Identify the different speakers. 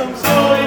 Speaker 1: some soul.